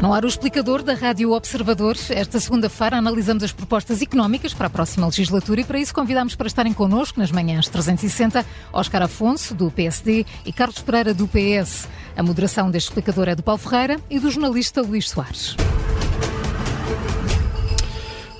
No ar, o explicador da Rádio Observador. Esta segunda-feira analisamos as propostas económicas para a próxima legislatura e para isso convidamos para estarem connosco nas manhãs 360 Oscar Afonso, do PSD, e Carlos Pereira, do PS. A moderação deste explicador é do Paulo Ferreira e do jornalista Luís Soares.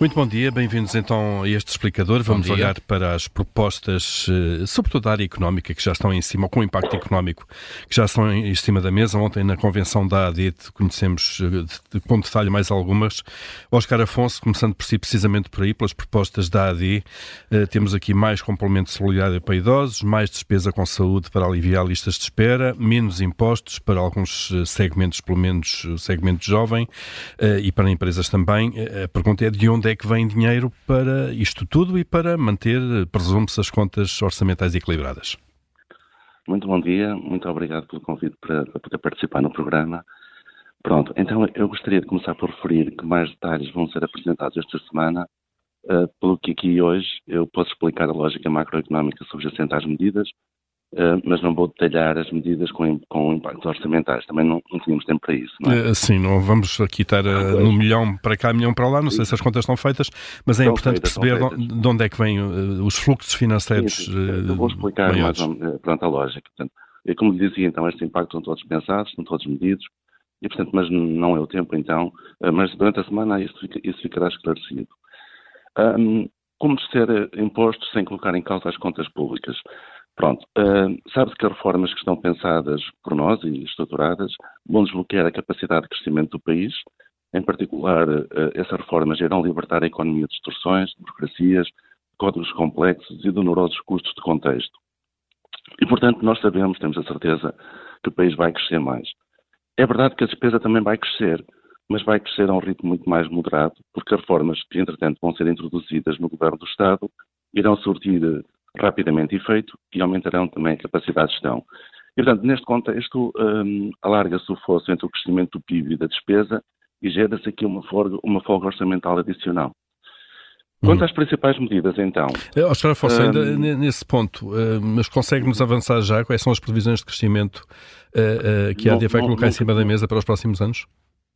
Muito bom dia, bem-vindos então a este explicador. Vamos olhar para as propostas, eh, sobretudo da área económica, que já estão em cima, ou com impacto económico, que já estão em cima da mesa. Ontem, na convenção da AD, conhecemos eh, com detalhe mais algumas. Oscar Afonso, começando por si, precisamente por aí, pelas propostas da AD, eh, temos aqui mais complemento solidário para idosos, mais despesa com saúde para aliviar listas de espera, menos impostos para alguns segmentos, pelo menos o segmento jovem, e para empresas também. A pergunta é de onde é é que vem dinheiro para isto tudo e para manter, presume-se, as contas orçamentais equilibradas? Muito bom dia, muito obrigado pelo convite para, para poder participar no programa. Pronto, então eu gostaria de começar por referir que mais detalhes vão ser apresentados esta semana, uh, pelo que aqui hoje eu posso explicar a lógica macroeconómica subjacente às medidas, Uh, mas não vou detalhar as medidas com, com impactos orçamentais. Também não, não tínhamos tempo para isso. Não é? uh, sim, não vamos aqui estar uh, no milhão para cá, milhão para lá. Não sei se as contas estão feitas, mas é importante feitas, perceber de onde é que vêm os fluxos financeiros. Sim, sim, eu vou explicar maiores. mais pronto, a lógica. Portanto, e como lhe dizia, então, estes impactos estão todos pensados, estão todos medidos, e portanto, mas não é o tempo então, mas durante a semana isso, fica, isso ficará esclarecido. Um, como ser impostos sem colocar em causa as contas públicas? Pronto, uh, sabe-se que as reformas que estão pensadas por nós e estruturadas vão desbloquear a capacidade de crescimento do país. Em particular, uh, essas reformas irão libertar a economia de distorções, de burocracias, códigos complexos e de onerosos custos de contexto. E, portanto, nós sabemos, temos a certeza, que o país vai crescer mais. É verdade que a despesa também vai crescer, mas vai crescer a um ritmo muito mais moderado, porque as reformas que, entretanto, vão ser introduzidas no governo do Estado irão surtir rapidamente efeito e aumentarão também a capacidade de gestão. E, portanto, neste contexto, um, alarga-se o fosso entre o crescimento do PIB e da despesa e gera-se aqui uma folga, uma folga orçamental adicional. Quanto hum. às principais medidas, então. Oscar Afonso, um, ainda nesse ponto, uh, mas consegue-nos avançar já? Quais são as previsões de crescimento uh, uh, que a AD vai colocar não, em cima da mesa para os próximos anos?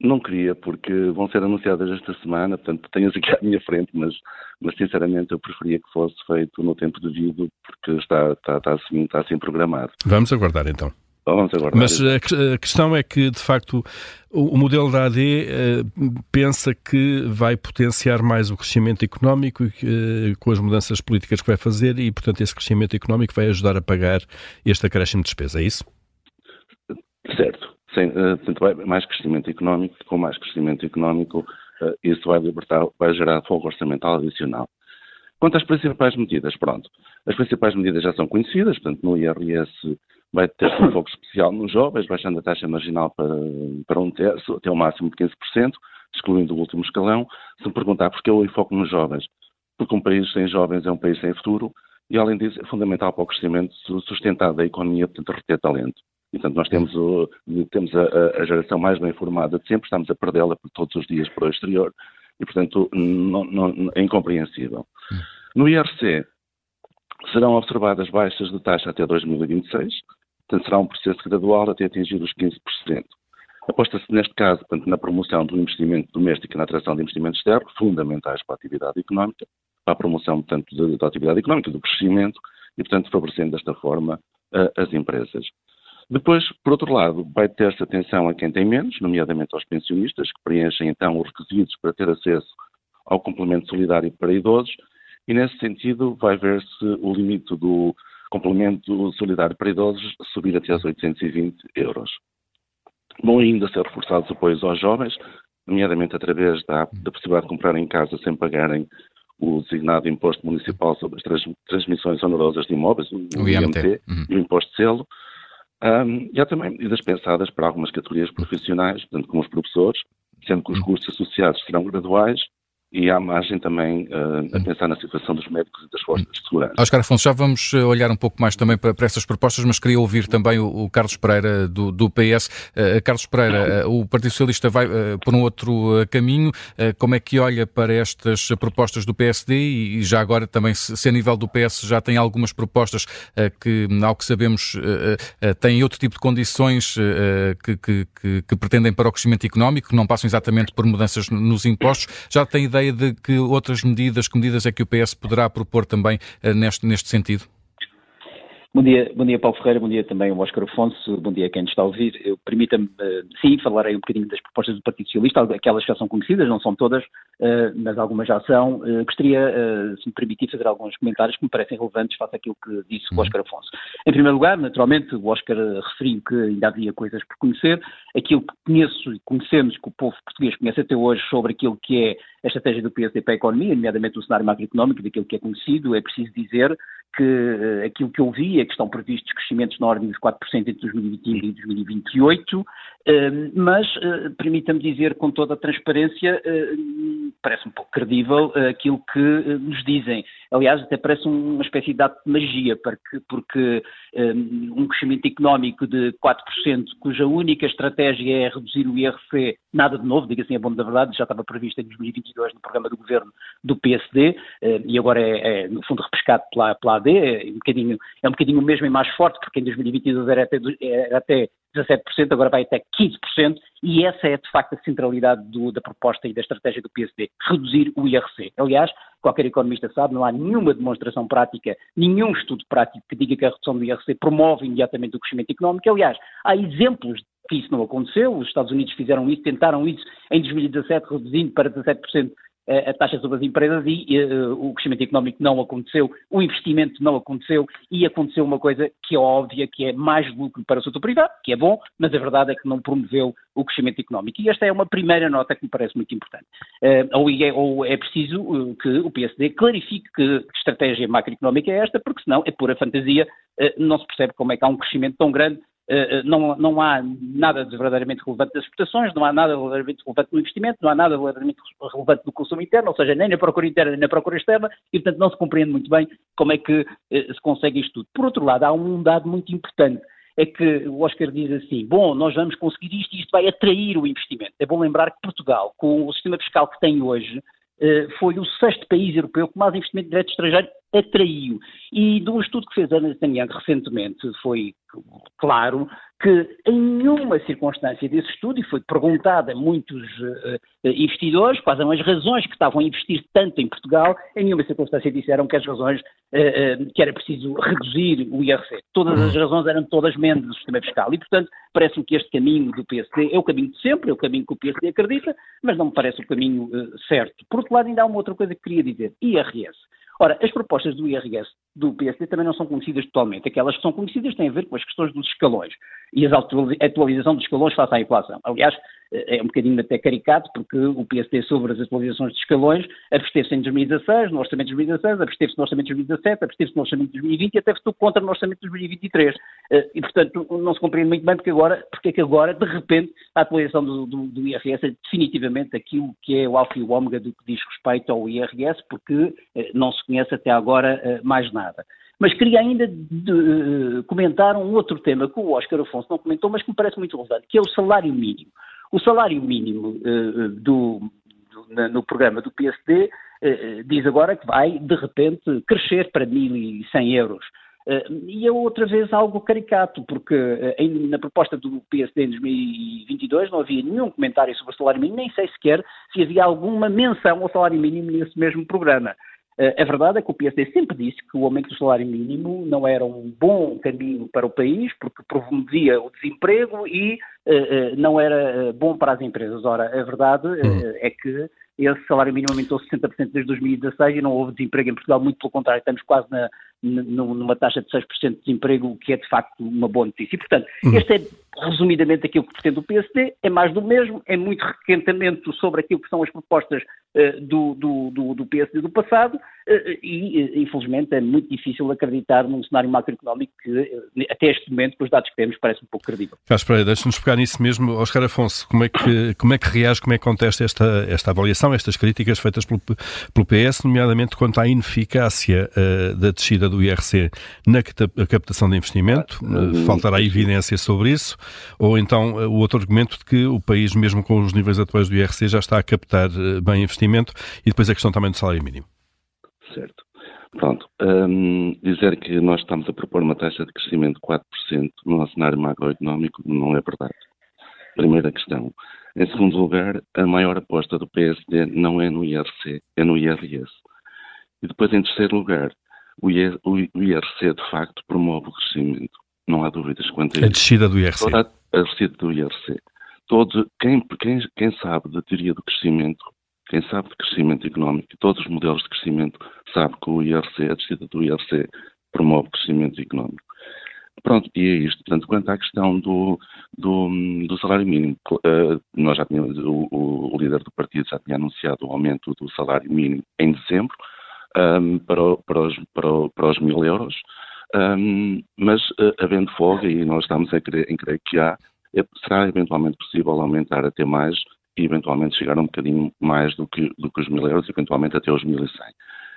Não queria, porque vão ser anunciadas esta semana, portanto tenho-as aqui à minha frente, mas, mas sinceramente eu preferia que fosse feito no tempo devido, porque está, está, está, assim, está assim programado. Vamos aguardar então. Vamos aguardar. Mas a, a, questão é que, de facto, o, modelo da AD eh, pensa que vai potenciar mais o crescimento económico eh, com as mudanças políticas que vai fazer e, portanto, esse crescimento económico vai ajudar a pagar este acréscimo de despesa, é isso? Certo sem, uh, mais crescimento económico, com mais crescimento económico, uh, isso vai libertar, vai gerar fogo orçamental adicional. Quanto às principais medidas, pronto, as principais medidas já são conhecidas, portanto, no IRS vai ter um foco especial nos jovens, baixando a taxa marginal para, para um terço, até o máximo de 15%, excluindo o último escalão. Se me perguntar porquê eu foco nos jovens, porque um país sem jovens é um país sem futuro, e além disso é fundamental para o crescimento sustentado da economia, portanto, reter talento. Portanto, nós temos, o, temos a, a, geração mais bem informada de sempre, estamos a perdê-la todos os dias para o exterior e, portanto, não, não, é incompreensível. No IRC, serão observadas baixas de taxa até 2026, portanto, será um processo gradual até atingir os 15%. Aposta-se, neste caso, portanto, na promoção do investimento doméstico e na atração de investimentos externos, fundamentais para a atividade económica, para a promoção, portanto, da atividade económica, do crescimento e, portanto, favorecendo desta forma uh, as empresas. Depois, por outro lado, vai ter-se atenção a quem tem menos, nomeadamente aos pensionistas, que preenchem então os requisitos para ter acesso ao complemento solidário para idosos, e nesse sentido vai ver-se o limite do complemento solidário para idosos subir até aos 820 euros. Vão ainda ser reforçados apoios aos jovens, nomeadamente através da, da possibilidade de comprar em casa sem pagarem o designado Imposto Municipal sobre as trans, Transmissões Onerosas de Imóveis, o, o IMT, IMT uhum. e o Imposto de Selo, um, e há também medidas pensadas para algumas categorias profissionais, portanto, como os professores, sendo que os custos associados serão graduais e há margem também uh, a pensar na situação dos médicos e das forças de segurança. Oscar Afonso, já vamos eh, olhar um pouco mais também para, para essas propostas, mas queria ouvir também o, o Carlos Pereira do, do PS. Uh, Carlos Pereira, uh, o Partido Socialista vai por um outro caminho. como é que olha para estas propostas do PSD e, e já agora também se, se, a nível do PS já tem algumas propostas que, ao que sabemos, têm outro tipo de condições que, que, que, que pretendem para o crescimento económico, que não passam exatamente por mudanças nos impostos. Já tem ideia de que outras medidas, que medidas é que o PS poderá propor também uh, neste, neste sentido? Bom dia, bom dia Paulo Ferreira, bom dia também ao Oscar Afonso, bom dia a quem nos está a ouvir. Permita-me, uh, sim, falarei um bocadinho das propostas do Partido Socialista, aquelas que já são conhecidas, não são todas, uh, mas algumas já são. Gostaria, se me permitir, fazer alguns comentários que me parecem relevantes face àquilo que disse o uhum. Oscar Afonso. Em primeiro lugar, naturalmente, o Oscar referiu que ainda havia coisas por conhecer. Aquilo que conheço e conhecemos, que o povo português conhece até hoje sobre aquilo que é a estratégia do PSD para a economia, nomeadamente o cenário macroeconómico, daquilo que é conhecido, é preciso dizer que uh, aquilo que eu vi é que estão previstos crescimentos na ordem dos 4% entre 2021 e 2028, uh, mas uh, permita-me dizer com toda a transparência, parece um pouco credível aquilo que nos dizem. Aliás, até parece uma espécie de ato de magia, porque, um crescimento económico de 4%, cuja única estratégia é reduzir o IRC, nada de novo, diga assim a bom da verdade, já estava previsto em 2022 no programa do governo do PSD, e agora é, é no fundo repescado pela, pela AD, é um bocadinho, é um bocadinho o mesmo e mais forte, porque em 2022 era até, era até 17%, agora vai até 15%, e essa é de facto a centralidade do, da proposta e da estratégia do PSD, reduzir o IRC. Aliás, qualquer economista sabe, não há nenhuma demonstração prática, nenhum estudo prático que diga que a redução do IRC promove imediatamente o crescimento económico. Aliás, há exemplos que isso não aconteceu, os Estados Unidos fizeram isso, tentaram isso em 2017, reduzindo para 17% a taxa sobre as empresas e uh, o crescimento económico não aconteceu, o investimento não aconteceu e aconteceu uma coisa que é óbvia, que é mais lucro para o setor privado, que é bom, mas a verdade é que não promoveu o crescimento económico. E esta é uma primeira nota que me parece muito importante. Uh, ou, é, ou, é, preciso que o PSD clarifique que estratégia macroeconómica é esta, porque senão é pura fantasia, não se percebe como é que há um crescimento tão grande eh, eh, não, não, há nada de verdadeiramente relevante das exportações, não há nada verdadeiramente relevante no investimento, não há nada verdadeiramente relevante no consumo interno, ou seja, nem na procura interna nem na procura externa, e portanto não se compreende muito bem como é que eh, se consegue isto tudo. Por outro lado, há um dado muito importante, é que o Oscar diz assim, bom, nós vamos conseguir isto e isto vai atrair o investimento. É bom lembrar que Portugal, com o sistema fiscal que tem hoje, foi o sexto país europeu com mais investimento direto estrangeiro atraiu. E de um estudo que fez a Ernst Young recentemente foi claro que em nenhuma circunstância desse estudo, e foi perguntado a muitos uh, investidores quais eram as razões que estavam a investir tanto em Portugal, em nenhuma circunstância disseram que as razões, uh, uh, que era preciso reduzir o IRC. Todas as razões eram todas menos do sistema fiscal e, portanto, parece-me que este caminho do PSD é o caminho de sempre, é o caminho que o PSD acredita, mas não me parece o caminho certo. Por outro lado, ainda há uma outra coisa que queria dizer, IRS. Ora, as propostas do IRS do PSD também não são conhecidas totalmente. Aquelas que são conhecidas têm a ver com as questões dos escalões e a atualização dos escalões face à inflação. Aliás, é um bocadinho até caricato, porque o PSD sobre as atualizações de escalões absteve-se em 2016, no orçamento de 2016, absteve-se no orçamento de 2017, absteve-se no orçamento de 2020 e até votou contra no orçamento de 2023. Eh, e, portanto, não se compreende muito bem porque agora, porque é que agora, de repente, a atualização do, do, do IRS é definitivamente aquilo que é o alfa e o ômega do que diz respeito ao IRS, porque eh, não se conhece até agora eh, mais nada. Mas queria ainda de, de, comentar um outro tema que o Oscar Afonso não comentou, mas que me parece muito relevante, que é o salário mínimo. O salário mínimo uh, do, do na, no programa do PSD uh, diz agora que vai, de repente, crescer para 1.100 euros. Uh, e é outra vez algo caricato, porque uh, na proposta do PSD em 2022 não havia nenhum comentário sobre o salário mínimo, nem sei sequer se havia alguma menção ao salário mínimo nesse mesmo programa. Uh, a verdade é que o PSD sempre disse que o aumento do salário mínimo não era um bom caminho para o país, porque promovia o desemprego e não era bom para as empresas. Ora, a verdade hum. é que esse salário mínimo aumentou 60% desde 2016 e não houve desemprego em Portugal, muito pelo contrário, estamos quase na, numa taxa de 6% de desemprego, o que é de facto uma boa notícia. E, portanto, uhum. este é resumidamente aquilo que pretende o PSD, é mais do mesmo, é muito requentamento sobre aquilo que são as propostas uh, do, do, do, do, PSD do passado, eh, e, infelizmente, é muito difícil acreditar num cenário macroeconómico que, até este momento, pelos dados que temos, parece um pouco credível. Carlos Pereira, deixa-nos pegar nisso mesmo. Oscar Afonso, como é que, como é que reage, como é que contesta esta, esta avaliação, estas críticas feitas pelo, pelo PS, nomeadamente quanto à ineficácia uh, da descida do IRC na captação de investimento? Uh, faltará evidência sobre isso? Ou então uh, o outro argumento de que o país, mesmo com os níveis atuais do IRC, já está a captar bem investimento e depois a questão também do salário mínimo? Certo. Pronto. Um, dizer que nós estamos a propor uma taxa de crescimento de 4% no nosso cenário macroeconómico não é verdade. Primeira questão. Em segundo lugar, a maior aposta do PSD não é no IRC, é no IRS. E depois, em terceiro lugar, o IRC de facto promove o crescimento. Não há dúvidas quanto a isso. A descida do IRC. Toda a descida do IRC. Todo, quem, quem, quem sabe da teoria do crescimento quem sabe de crescimento económico, todos os modelos de crescimento, sabe que o IRC, a descida do IRC, promove crescimento económico. Pronto, e é isto. Portanto, quanto à questão do, do, do salário mínimo, uh, nós já tínhamos, o, o, líder do partido já tinha anunciado o aumento do salário mínimo em dezembro um, para, para, os, para, para, os mil euros, um, mas uh, havendo folga, e nós estamos a crer, em crer que há, é, será eventualmente possível aumentar até mais e eventualmente chegar um bocadinho mais do que, do que os mil euros, eventualmente até os 1.100.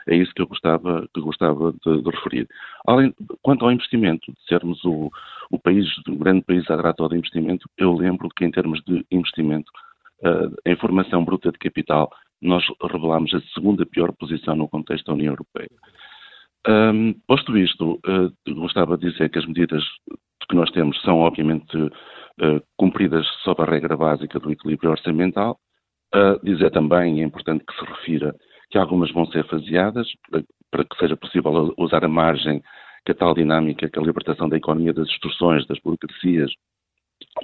É isso que eu gostava, que gostava de, de, referir. Além, quanto ao investimento, de sermos o, o país, o grande país atrator de investimento, eu lembro que em termos de investimento, uh, em formação bruta de capital, nós revelámos a segunda pior posição no contexto da União Europeia. Um, posto isto, uh, gostava de dizer que as medidas que nós temos são, obviamente, uh, cumpridas sob a regra básica do equilíbrio orçamental. Uh, dizer também, é importante que se refira, que algumas vão ser faseadas, para, para que seja possível usar a margem que a tal dinâmica, que a libertação da economia das instruções, das burocracias,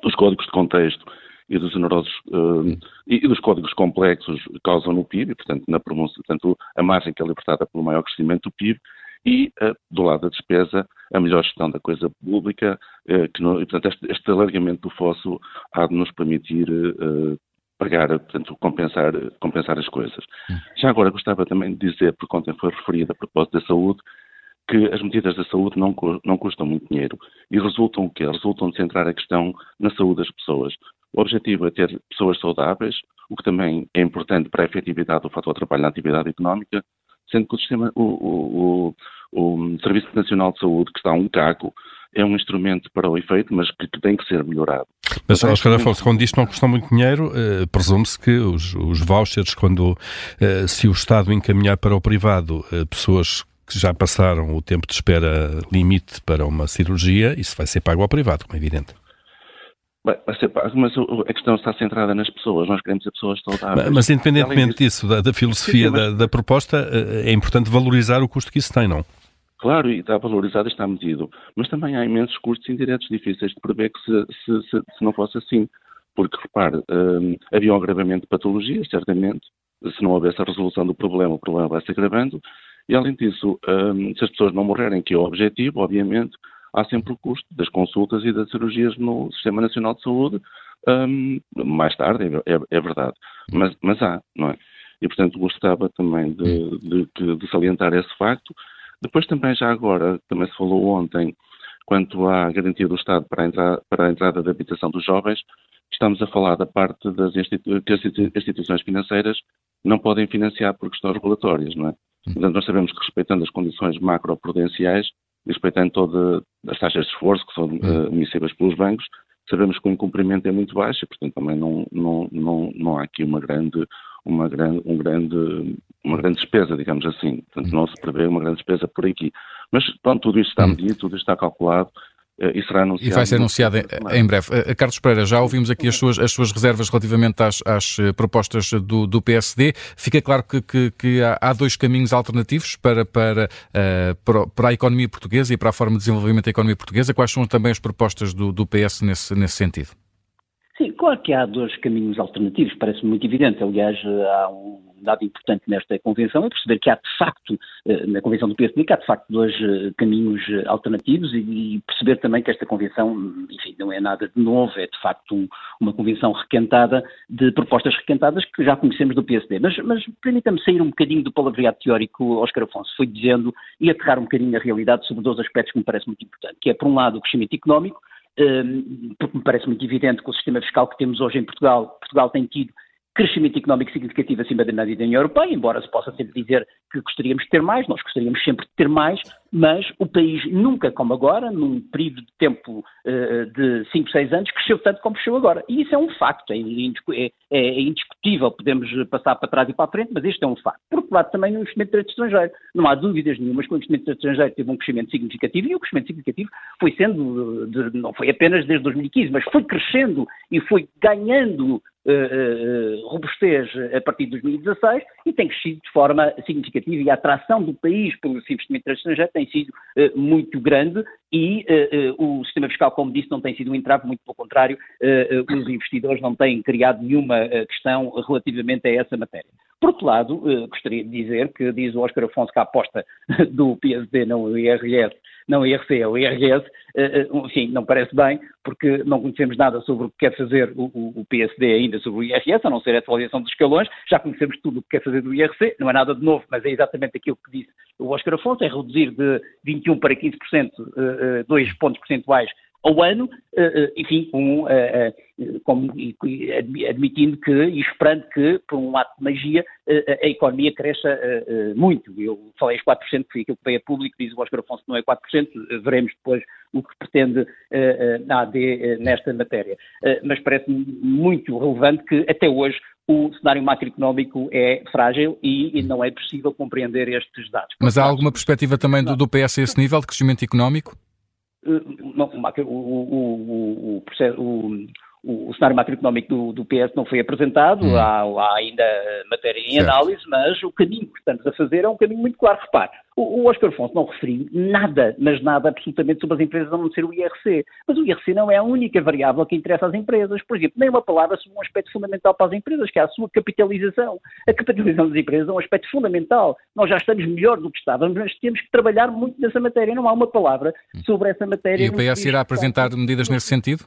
dos códigos de contexto e dos onerosos uh, e, e, dos códigos complexos causam no PIB, e, portanto, na promoção, portanto, a margem que é libertada pelo maior crescimento do PIB, e, uh, do lado da despesa, a melhor gestão da coisa pública, uh, que não, e, portanto, este, este, alargamento do fosso há de nos permitir uh, pagar, portanto, compensar, compensar as coisas. Hum. Já agora gostava também de dizer, porque ontem foi referido a propósito da saúde, que as medidas da saúde não, não custam muito dinheiro e resultam o quê? Resultam de centrar a questão na saúde das pessoas. O objetivo é ter pessoas saudáveis, o que também é importante para a efetividade do fator de trabalho na atividade económica, sendo que o sistema, o, o, o, Serviço Nacional de Saúde, que está um caco, é um instrumento para o efeito, mas que, que tem que ser melhorado. Mas, Oscar Afonso, quando isto não custa muito dinheiro, eh, presume-se que os, os, vouchers, quando eh, se o Estado encaminhar para o privado eh, pessoas que já passaram o tempo de espera limite para uma cirurgia, isso vai ser pago ao privado, como é evidente. Vai, ser pago, mas a questão está centrada nas pessoas. Nós queremos as pessoas saudáveis. Mas, independentemente disso, da, da filosofia sim, sim, mas... da, da, proposta, é importante valorizar o custo que isso tem, não? Claro, e está valorizado e está medido. Mas também há imensos custos indiretos difíceis de prever que se, se, se, se não fosse assim. Porque, repare, um, havia um agravamento de patologias, certamente. Se não houvesse a resolução do problema, o problema vai se agravando. E, além disso, um, se as pessoas não morrerem, que é o objetivo, obviamente, há sempre o custo das consultas e das cirurgias no Sistema Nacional de Saúde, um, mais tarde, é, é, é, verdade. Mas, mas há, não é? E, portanto, gostava também de, de, de, salientar esse facto. Depois também, já agora, também se falou ontem, quanto à garantia do Estado para a, entrada, para a entrada da habitação dos jovens, estamos a falar da parte das institu que as instituições financeiras não podem financiar por questões regulatórias, não é? Portanto, nós sabemos que respeitando as condições macroprudenciais, respeitando todas as taxas de esforço que são uh, emissíveis pelos bancos, sabemos que o incumprimento é muito baixo e, portanto, também não, não, não, não há aqui uma grande, uma grande, um grande, uma grande despesa, digamos assim. Portanto, não se prevê uma grande despesa por aqui. Mas, pronto, tudo isto está medido, tudo isto está calculado eh, e será anunciado. E vai ser anunciado em, em, breve. Uh, Carlos Pereira, já ouvimos aqui as suas, as suas reservas relativamente às, às propostas do, do, PSD. Fica claro que, que, que há, há, dois caminhos alternativos para, para, uh, para, a economia portuguesa e para a forma de desenvolvimento da economia portuguesa. Quais são também as propostas do, do PS nesse, nesse sentido? Sim, claro que há dois caminhos alternativos, parece muito evidente. Aliás, há um dado importante nesta convenção é perceber que há de facto, uh, na convenção do PSD, que há de facto dois uh, caminhos alternativos e, perceber também que esta convenção, enfim, não é nada de novo, é de facto um, uma convenção requentada de propostas requentadas que já conhecemos do PSD. Mas, mas permita-me sair um bocadinho do palavreado teórico, Oscar Afonso foi dizendo, e aterrar um bocadinho na realidade sobre dois aspectos que me parece muito importante, que é, por um lado, o crescimento económico, porque me parece muito evidente que o sistema fiscal que temos hoje em Portugal, Portugal tem tido crescimento económico significativo acima da média da União Europeia, embora se possa sempre dizer que gostaríamos de ter mais, nós gostaríamos sempre de ter mais, mas o país nunca, como agora, num período de tempo uh, de 5, 6 anos, cresceu tanto como cresceu agora. E isso é um facto, é, é, é, indiscutível, podemos passar para trás e para a frente, mas este é um facto. Por outro lado, também no investimento estrangeiro. Não há dúvidas nenhumas que o investimento estrangeiro teve um crescimento significativo e o crescimento significativo foi sendo, de, não foi apenas desde 2015, mas foi crescendo e foi ganhando uh, robustez a partir de 2016 e tem crescido de forma significativa e a atração do país pelo investimento estrangeiro tem sido uh, muito grande e uh, o sistema fiscal, como disse, não tem sido um entrave, muito pelo contrário, os investidores não têm criado nenhuma questão relativamente a essa matéria. Por outro lado, gostaria de dizer que diz o Oscar Afonso que a aposta do PSD no IRS não IRC, é o IRS, eh, eh, enfim, não parece bem, porque não conhecemos nada sobre o que quer fazer o, o, PSD ainda sobre o IRS, a não ser a atualização dos escalões, já conhecemos tudo o que quer fazer do IRC, não é nada de novo, mas é exatamente aquilo que disse o Oscar Afonso, é reduzir de 21% para 15%, uh, 2 pontos percentuais ao ano, eh, eh, enfim, com, eh, admitindo que e esperando que, por um ato de magia, a economia cresça muito. Eu falei os 4%, que foi aquilo que veio a público, diz o Oscar Afonso que não é 4%, veremos depois o que pretende a AD nesta matéria. Mas parece-me muito relevante que, até hoje, o cenário macroeconómico é frágil e, não é possível compreender estes dados. Mas há alguma perspectiva também do, do PS a esse nível de crescimento económico? o, o, o, processo, o, o cenário macroeconómico do, do, PS não foi apresentado, hum. há, há, ainda matéria em certo. análise, mas o caminho que estamos a fazer é um caminho muito claro. Repare, o, o Oscar Afonso não referiu nada, mas nada absolutamente sobre as empresas a não ser o IRC. Mas o IRC não é a única variável que interessa às empresas. Por exemplo, nem uma palavra sobre um aspecto fundamental para as empresas, que é a sua capitalização. A capitalização das empresas é um aspecto fundamental. Nós já estamos melhor do que estávamos, mas temos que trabalhar muito nessa matéria. Não há uma palavra hum. sobre essa matéria. E o PS irá apresentar medidas nesse sentido?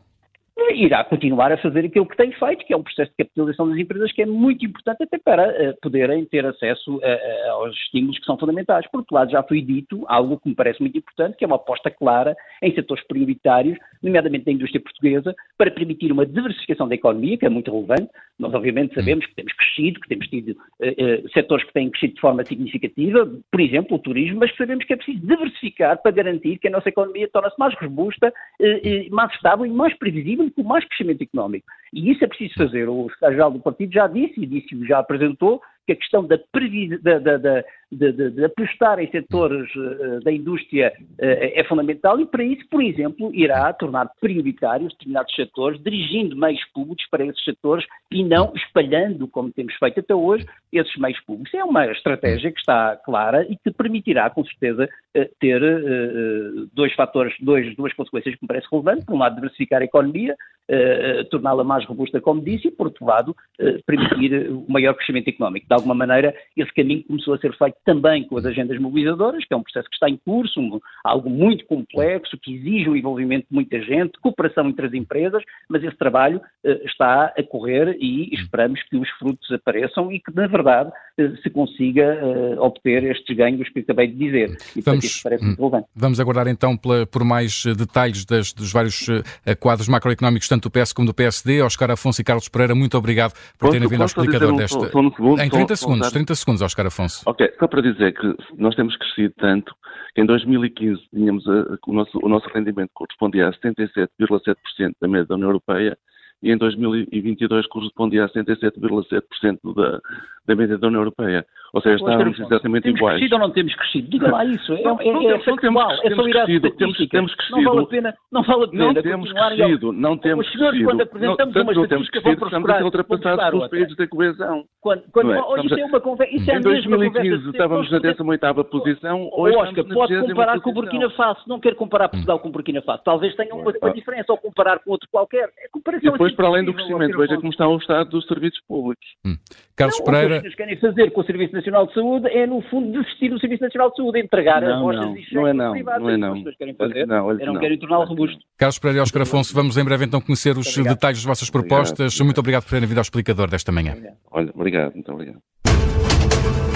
Irá continuar a fazer aquilo que tem feito, que é um processo de capitalização das empresas que é muito importante até para uh, poderem ter acesso uh, aos estímulos que são fundamentais. Por outro lado, já foi dito algo que me parece muito importante, que é uma aposta clara em setores prioritários, nomeadamente da indústria portuguesa, para permitir uma diversificação da economia, que é muito relevante. Nós, obviamente, sabemos que temos crescido, que temos tido uh, setores que têm crescido de forma significativa, por exemplo, o turismo, mas sabemos que é preciso diversificar para garantir que a nossa economia torna-se mais robusta, mais estável e mais previsível com mais crescimento económico. E isso é preciso fazer. O secretário-geral do partido já disse, e disse já apresentou, que a questão da, da, da de, de, de, apostar em setores uh, da indústria uh, é fundamental e para isso, por exemplo, irá tornar prioritários determinados setores, dirigindo meios públicos para esses setores e não espalhando, como temos feito até hoje, esses meios públicos. É uma estratégia que está clara e que permitirá, com certeza, uh, ter dois fatores, dois, duas consequências que me parecem relevantes. Por um lado, diversificar a economia, torná-la mais robusta, como disse, e, por outro lado, permitir o maior crescimento económico. De alguma maneira, esse caminho começou a ser feito também com as agendas mobilizadoras, que é um processo que está em curso, um, algo muito complexo, que exige o envolvimento de muita gente, cooperação entre as empresas, mas esse trabalho uh, está a correr e esperamos que os frutos apareçam e que, na verdade, uh, se consiga uh, obter estes ganhos que acabei de dizer. E vamos, hum, vamos aguardar então pela, por mais detalhes das, dos vários quadros macroeconómicos, tanto do PS como do PSD. Oscar Afonso e Carlos Pereira, muito obrigado por terem vindo ao explicador um, desta. Um em 30 segundos, 30 segundos, Oscar Afonso. Ok, só para dizer que nós temos crescido tanto que em 2015 tínhamos a, o, nosso, o nosso rendimento correspondia a 77,7% da média da União Europeia e em 2022 correspondia a 77,7% da, da média da União Europeia. Ou seja, estávamos exatamente temos iguais. Temos crescido ou não temos crescido? Diga lá isso. É, não, é, é, é factual, é só ir à temos, temos crescido. Não vale a pena, não vale a pena não temos crescido, não temos Os senhores, quando apresentamos não, uma não temos crescido, estamos a ser ultrapassados pelos países da coesão. Quando, quando, é? oh, isso é uma conversa, isso é Em 2015 estávamos na 18ª posição, hoje Oscar, pode comparar com o Burkina Faso, não quero comparar Portugal com o Burkina Faso, talvez tenha uma, uma diferença, ou comparar com outro qualquer. É e depois, para além do crescimento, veja como está o estado dos serviços públicos. Hum. Carlos não, Pereira. O que eles querem fazer com o Serviço Nacional de Saúde é, no fundo, desistir do Serviço Nacional de Saúde, entregar não, as amostras não, e não é não, privadas. não é não. Que querem fazer não, olha, é não, não. querem torná-lo robusto. Carlos Pereira e Oscar Afonso, vamos em breve então conhecer os Obrigado. detalhes das vossas propostas. Obrigado. Muito obrigado por terem vindo ao explicador desta manhã. Olha, obrigado, muito obrigado.